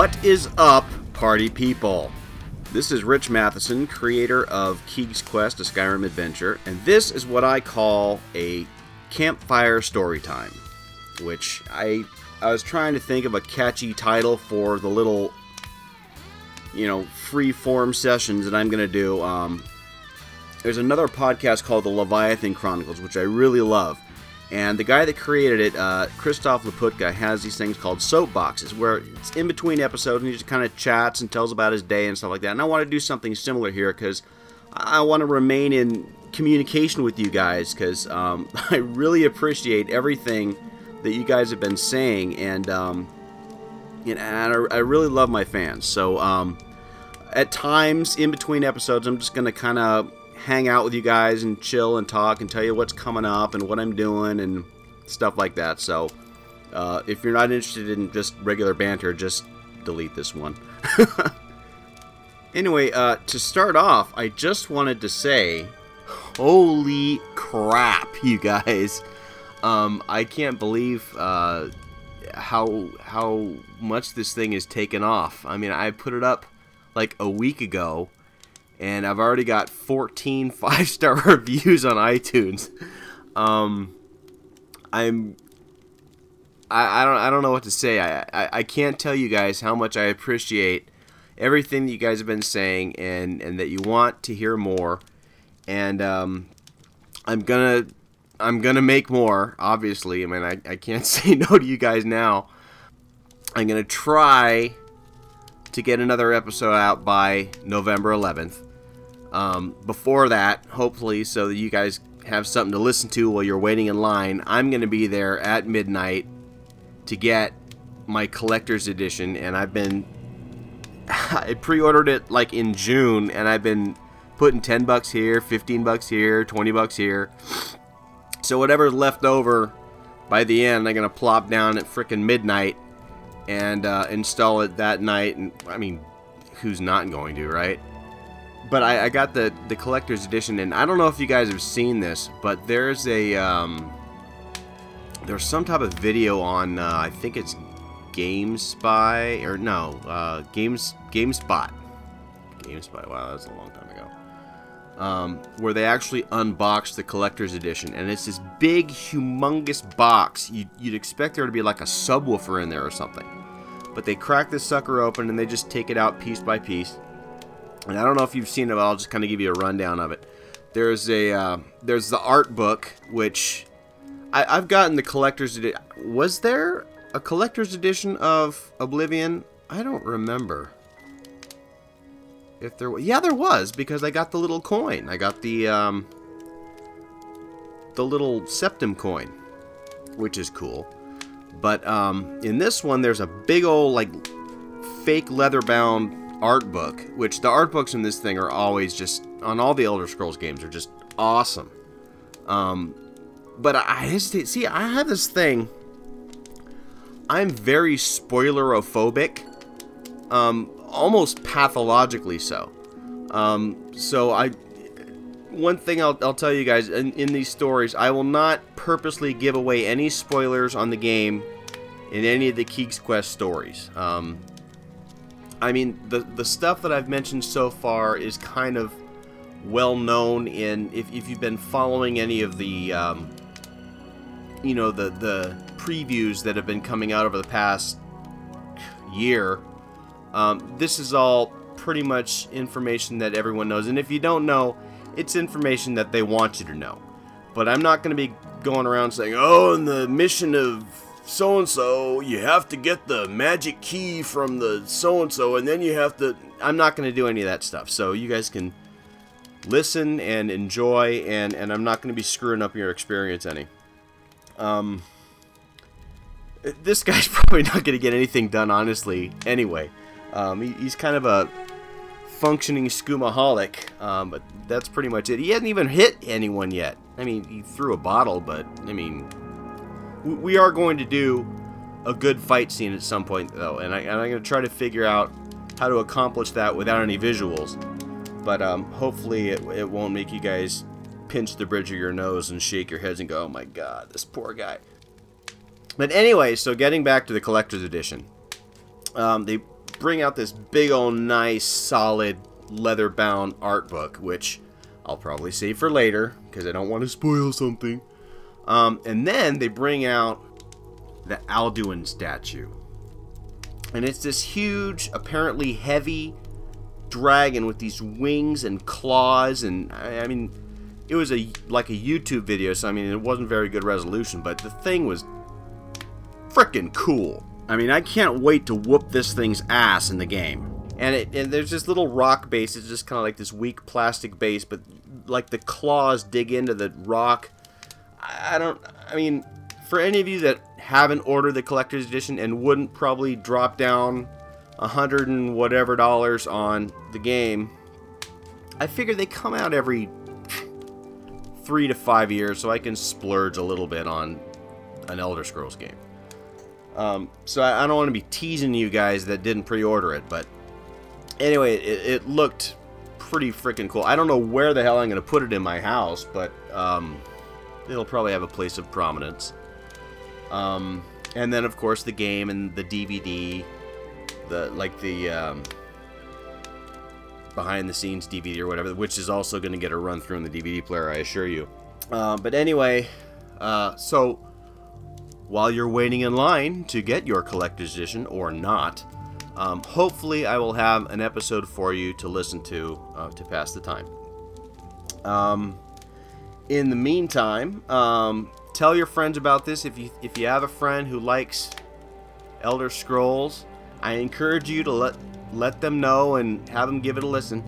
What is up, party people? This is Rich Matheson, creator of Keeg's Quest, a Skyrim adventure, and this is what I call a campfire story time. Which I I was trying to think of a catchy title for the little, you know, free form sessions that I'm gonna do. Um, there's another podcast called the Leviathan Chronicles, which I really love. And the guy that created it, uh, Christof Laputka, has these things called soapboxes, where it's in between episodes and he just kind of chats and tells about his day and stuff like that. And I want to do something similar here because I want to remain in communication with you guys because um, I really appreciate everything that you guys have been saying, and um, and I, I really love my fans. So um, at times in between episodes, I'm just gonna kind of hang out with you guys and chill and talk and tell you what's coming up and what I'm doing and stuff like that. So uh, if you're not interested in just regular banter, just delete this one. anyway, uh, to start off, I just wanted to say, holy crap, you guys! Um, I can't believe uh, how how much this thing is taken off. I mean, I put it up like a week ago and I've already got 14 five star reviews on iTunes. Um, I'm I, I don't I don't know what to say. I, I I can't tell you guys how much I appreciate everything that you guys have been saying and and that you want to hear more. And um, I'm gonna I'm gonna make more. Obviously, I mean I, I can't say no to you guys now. I'm gonna try to get another episode out by November 11th um, before that, hopefully, so that you guys have something to listen to while you're waiting in line, I'm going to be there at midnight to get my collector's edition, and I've been I pre-ordered it like in June, and I've been putting 10 bucks here, 15 bucks here, 20 bucks here. So whatever's left over by the end, I'm gonna plop down at frickin' midnight and uh, install it that night. And I mean, who's not going to, right? But I, I, got the the collector's edition, and I don't know if you guys have seen this, but there's a um, there's some type of video on uh, I think it's GameSpy or no uh, Games GameSpot GameSpot. Wow, that's a long time ago. Um, where they actually unboxed the collector's edition, and it's this big, humongous box. You, you'd expect there to be like a subwoofer in there or something, but they crack this sucker open and they just take it out piece by piece and I don't know if you've seen it, but I'll just kind of give you a rundown of it. There's a uh, there's the art book, which I, have gotten the collector's edition. Was there a collector's edition of Oblivion? I don't remember. If there was, yeah, there was because I got the little coin. I got the um, the little Septim coin, which is cool. But um, in this one, there's a big old like fake leather bound art book, which the art books in this thing are always just on all the Elder Scrolls games are just awesome. Um, but I hesitate. See, I have this thing. I'm very spoilerophobic, um, almost pathologically so. Um, so I, one thing I'll, I'll tell you guys in, in these stories, I will not purposely give away any spoilers on the game in any of the Keeg's Quest stories. Um, I mean, the the stuff that I've mentioned so far is kind of well known in if, if you've been following any of the um, you know the the previews that have been coming out over the past year. Um, this is all pretty much information that everyone knows, and if you don't know, it's information that they want you to know. But I'm not going to be going around saying, "Oh, and the mission of so and so, you have to get the magic key from the so and so, and then you have to. I'm not going to do any of that stuff. So you guys can listen and enjoy, and, and I'm not going to be screwing up your experience any. Um, this guy's probably not going to get anything done, honestly, anyway. Um, he, he's kind of a functioning skoomaholic, um, but that's pretty much it. He hasn't even hit anyone yet. I mean, he threw a bottle, but, I mean, we are going to do a good fight scene at some point, though, and, I, am going to try to figure out how to accomplish that without any visuals. But um, hopefully, it, it won't make you guys pinch the bridge of your nose and shake your heads and go, "Oh my God, this poor guy." But anyway, so getting back to the collector's edition, um, they bring out this big old nice solid leather bound art book, which I'll probably save for later because I don't want to spoil something. Um, and then they bring out the Alduin statue. And it's this huge, apparently heavy dragon with these wings and claws. And I, I mean, it was a like a YouTube video, so I mean, it wasn't very good resolution, but the thing was freaking cool. I mean, I can't wait to whoop this thing's ass in the game. And, it, and there's this little rock base. It's just kind of like this weak plastic base, but like the claws dig into the rock. I don't. I mean, for any of you that haven't ordered the collector's edition and wouldn't probably drop down a hundred and whatever dollars on the game, I figure they come out every three to five years, so I can splurge a little bit on an Elder Scrolls game. Um, so I, I don't want to be teasing you guys that didn't pre-order it, but anyway, it, it looked pretty freaking cool. I don't know where the hell I'm to put it in my house, but um, it'll probably have a place of prominence. Um, and then, of course, the game and the DVD, the like the um, behind the scenes DVD or whatever, which is also going to get a run through in the DVD player, I assure you. Uh, but anyway, uh, so while you're waiting in line to get your collector's edition or not, um, hopefully I will have an episode for you to listen to uh, to pass the time. Um, in the meantime, um, tell your friends about this. If you if you have a friend who likes Elder Scrolls, I encourage you to let let them know and have them give it a listen.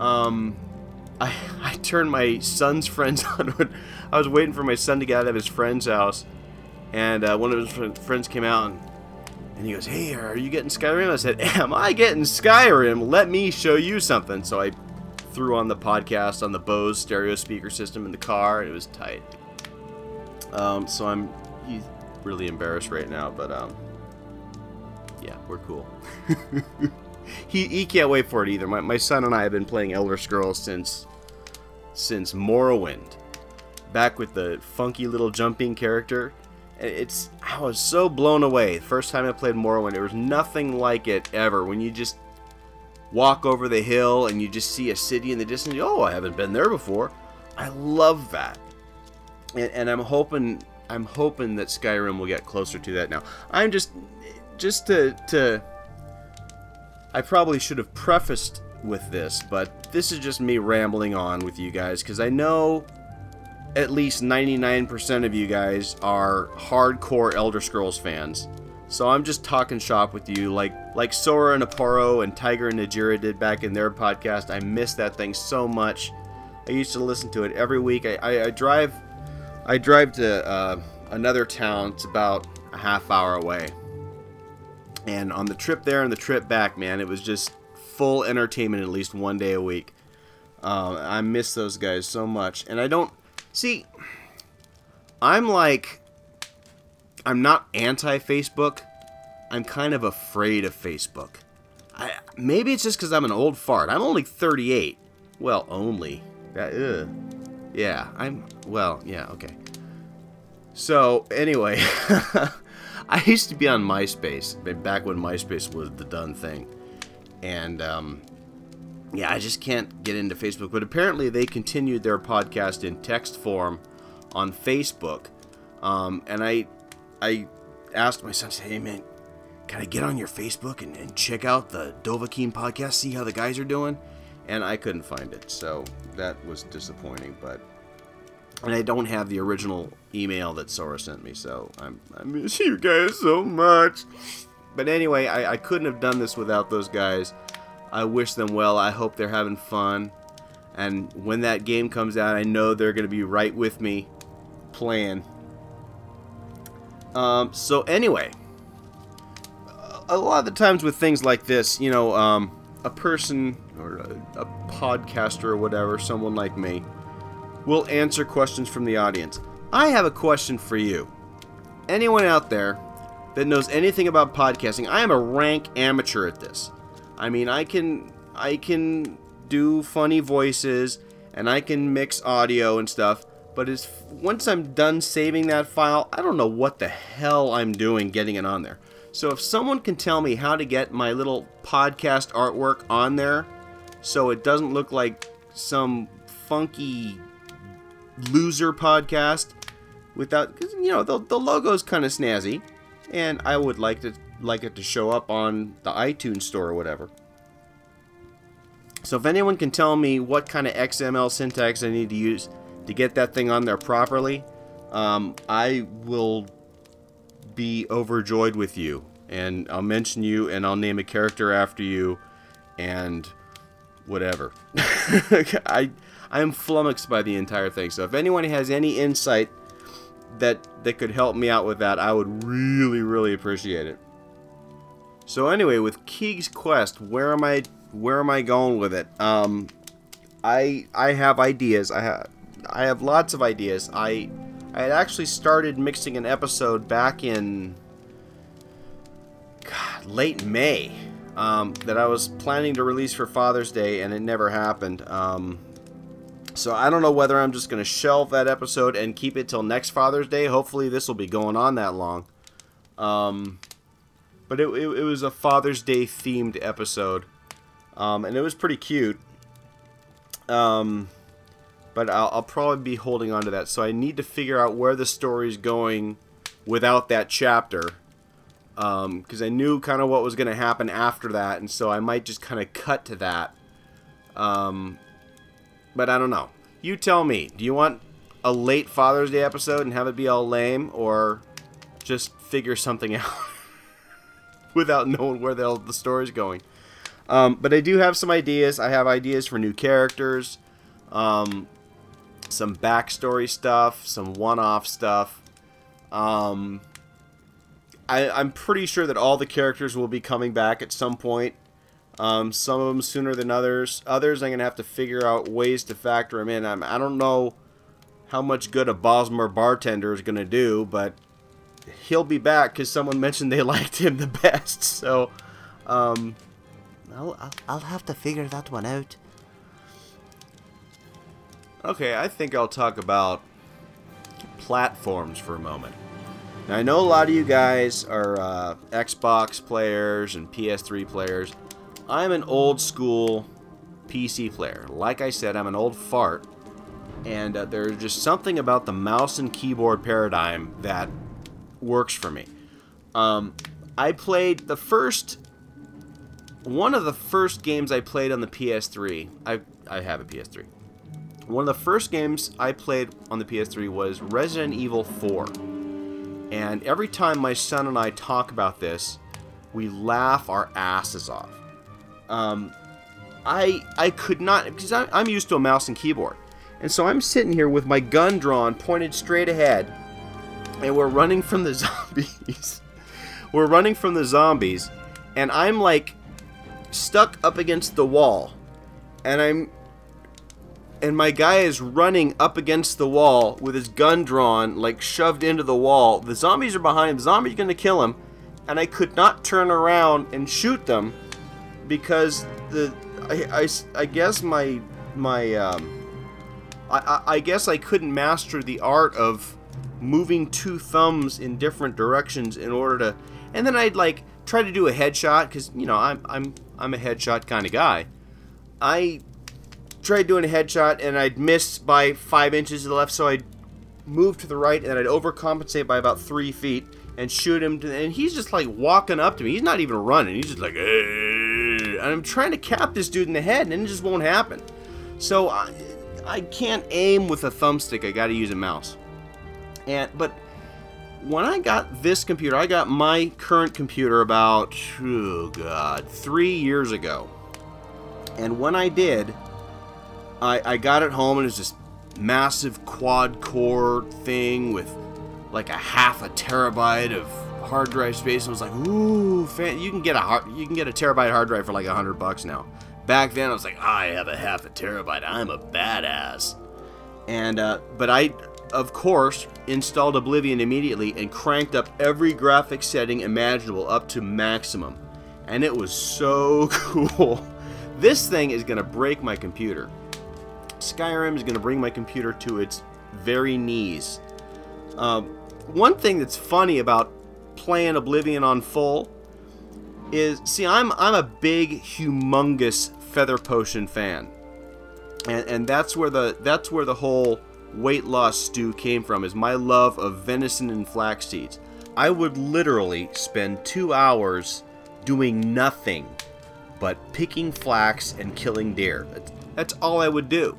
Um, I I turned my son's friends on when I was waiting for my son to get out of his friend's house and uh, one of his friends came out and, and he goes, Hey, are you getting Skyrim? I said, Am I getting Skyrim? Let me show you something. So I threw on the podcast on the Bose stereo speaker system in the car, and it was tight. Um, so I'm he's really embarrassed right now, but um, yeah, we're cool. he, he can't wait for it either. My, my son and I have been playing Elder Scrolls since since Morrowind, back with the funky little jumping character it's I was so blown away. First time I played Morrowind, there was nothing like it ever. When you just walk over the hill and you just see a city in the distance, oh, I haven't been there before. I love that, and, and I'm hoping I'm hoping that Skyrim will get closer to that now. I'm just just to to I probably should have prefaced with this, but this is just me rambling on with you guys because I know at least 99% of you guys are hardcore Elder Scrolls fans. So I'm just talking shop with you like like Sora and Aporo and Tiger and Najira did back in their podcast. I miss that thing so much. I used to listen to it every week. I, I, I drive I drive to uh, another town. It's about a half hour away. And on the trip there and the trip back, man, it was just full entertainment at least one day a week. Uh, I miss those guys so much, and I don't See, I'm like, I'm not anti Facebook. I'm kind of afraid of Facebook. I, maybe it's just because I'm an old fart. I'm only 38. Well, only. That. Yeah, I'm. Well, yeah, okay. So, anyway, I used to be on MySpace back when MySpace was the done thing. And um, yeah, I just can't get into Facebook. But apparently, they continued their podcast in text form on Facebook. Um, and I, I asked my son, "Hey man, can I get on your Facebook and, and check out the Dovahkiin podcast, see how the guys are doing?" And I couldn't find it, so that was disappointing. But and I don't have the original email that Sora sent me, so I'm, I miss you guys so much. But anyway, I, I couldn't have done this without those guys. I wish them well. I hope they're having fun. And when that game comes out, I know they're going to be right with me playing. Um, so, anyway, a lot of the times with things like this, you know, um, a person or a, a podcaster or whatever, someone like me, will answer questions from the audience. I have a question for you. Anyone out there that knows anything about podcasting, I am a rank amateur at this. I mean, I can I can do funny voices and I can mix audio and stuff, but as once I'm done saving that file, I don't know what the hell I'm doing getting it on there. So if someone can tell me how to get my little podcast artwork on there so it doesn't look like some funky loser podcast without cause, you know the, the logo's kind of snazzy and I would like to like it to show up on the iTunes store or whatever. So if anyone can tell me what kind of XML syntax I need to use to get that thing on there properly, um, I will be overjoyed with you. And I'll mention you and I'll name a character after you and whatever. I I am flummoxed by the entire thing. So if anyone has any insight that that could help me out with that, I would really really appreciate it. So anyway, with Keeg's Quest, where am I where am I going with it? Um I I have ideas. I have I have lots of ideas. I I had actually started mixing an episode back in God, late May um, that I was planning to release for Father's Day, and it never happened. Um, so I don't know whether I'm just going to shelve that episode and keep it till next Father's Day. Hopefully, this will be going on that long. Um, but it, it, it, was a Father's Day themed episode, um, and it was pretty cute. Um, but I'll, I'll probably be holding on to that. So I need to figure out where the story's going without that chapter because um, I knew kind of what was going to happen after that, and so I might just kind of cut to that. Um, but I don't know. You tell me. Do you want a late Father's Day episode and have it be all lame, or just figure something out without knowing where the, the story's going? Um, but I do have some ideas. I have ideas for new characters, um, some backstory stuff, some one-off stuff. Um, I, am pretty sure that all the characters will be coming back at some point. Um, some of them sooner than others. Others, I'm gonna have to figure out ways to factor them in. I'm, I don't know how much good a Bosmer bartender is gonna do, but he'll be back because someone mentioned they liked him the best. So, um, I'll, I'll have to figure that one out. Okay, I think I'll talk about platforms for a moment. Now, I know a lot of you guys are uh, Xbox players and PS3 players. I'm an old school PC player. Like I said, I'm an old fart. And uh, there's just something about the mouse and keyboard paradigm that works for me. Um, I played the first. One of the first games I played on the PS3. I, I have a PS3. One of the first games I played on the PS3 was Resident Evil 4. And every time my son and I talk about this, we laugh our asses off. Um, I I could not because I, I'm used to a mouse and keyboard, and so I'm sitting here with my gun drawn, pointed straight ahead, and we're running from the zombies. we're running from the zombies, and I'm like stuck up against the wall, and I'm and my guy is running up against the wall with his gun drawn, like shoved into the wall. The zombies are behind him. The zombie's gonna kill him, and I could not turn around and shoot them because the I, I, I guess my my um, I, I guess I couldn't master the art of moving two thumbs in different directions in order to, and then I'd like try to do a headshot because you know I'm I'm I'm a headshot kind of guy. I tried doing a headshot and I'd miss by five inches to the left, so I'd move to the right and I'd overcompensate by about three feet and shoot him. And he's just like walking up to me. He's not even running. He's just like, and I'm trying to cap this dude in the head, and it just won't happen. So I, I can't aim with a thumbstick. I got to use a mouse. And but when I got this computer, I got my current computer about oh god, three years ago. And when I did, I, I got it home and it's this massive quad core thing with like a half a terabyte of hard drive space and was like, ooh, fan, you can get a hard, you can get a terabyte hard drive for like a hundred bucks now. Back then, I was like, I have a half a terabyte. I'm a badass. And uh, but I, of course, installed Oblivion immediately and cranked up every graphic setting imaginable up to maximum, and it was so cool. This thing is gonna break my computer. Skyrim is going to bring my computer to its very knees. Um, one thing that's funny about playing Oblivion on full is see I'm I'm a big humongous feather potion fan. And and that's where the that's where the whole weight loss stew came from is my love of venison and flax seeds. I would literally spend 2 hours doing nothing but picking flax and killing deer. That's all I would do.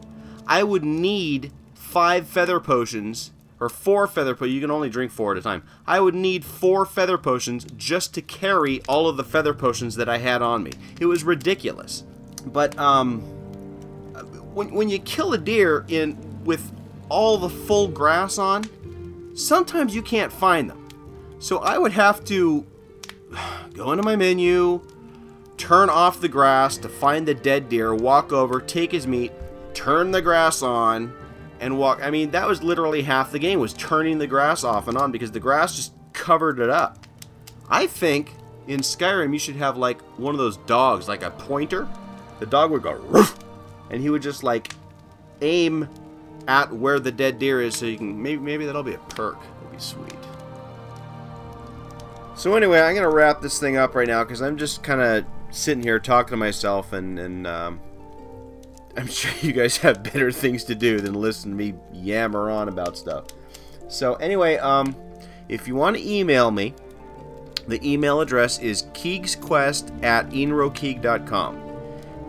I would need 5 feather potions or four feather potions. You can only drink four at a time. I would need four feather potions just to carry all of the feather potions that I had on me. It was ridiculous. But um, when when you kill a deer in with all the full grass on, sometimes you can't find them. So I would have to go into my menu, turn off the grass to find the dead deer, walk over, take his meat, turn the grass on and walk. I mean, that was literally half the game was turning the grass off and on because the grass just covered it up. I think in Skyrim you should have like one of those dogs, like a pointer. The dog would go Roof! and he would just like aim at where the dead deer is so you can maybe maybe that'll be a perk. That'd be sweet. So anyway, I'm gonna wrap this thing up right now because I'm just kind of sitting here talking to myself and and um, I'm sure you guys have better things to do than listen to me yammer on about stuff. So anyway, um, if you want to email me, the email address is keegsquest at ynrohkeeg.com.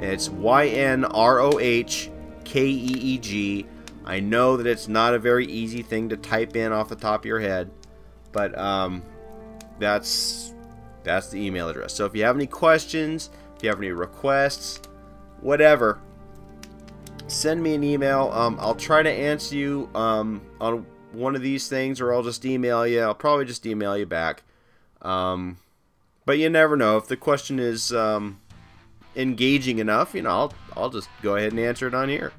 It's Y N R O H K E E G. I know that it's not a very easy thing to type in off the top of your head, but um, that's that's the email address. So if you have any questions, if you have any requests, whatever, send me an email. Um, I'll try to answer you um, on one of these things, or I'll just email you. I'll probably just email you back. Um, but you never know if the question is um, engaging enough. You know, I'll I'll just go ahead and answer it on here.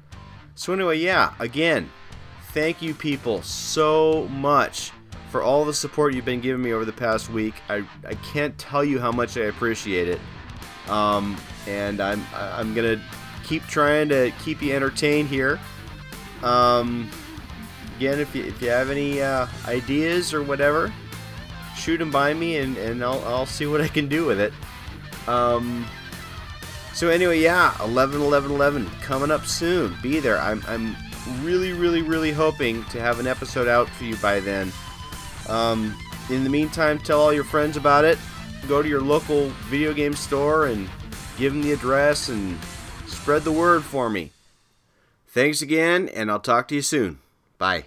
So anyway, yeah. Again, thank you people so much for all the support you've been giving me over the past week. I, I can't tell you how much I appreciate it. Um, and I'm I'm gonna keep trying to keep you entertained here. Um, again, if you, if you have any uh, ideas or whatever, shoot them by me and, and I'll, I'll see what I can do with it. Um, so anyway, yeah, 11, 11, 11 coming up soon. Be there. I'm, I'm really, really, really hoping to have an episode out for you by then. Um, in the meantime, tell all your friends about it. Go to your local video game store and give them the address and Spread the word for me. Thanks again, and I'll talk to you soon. Bye.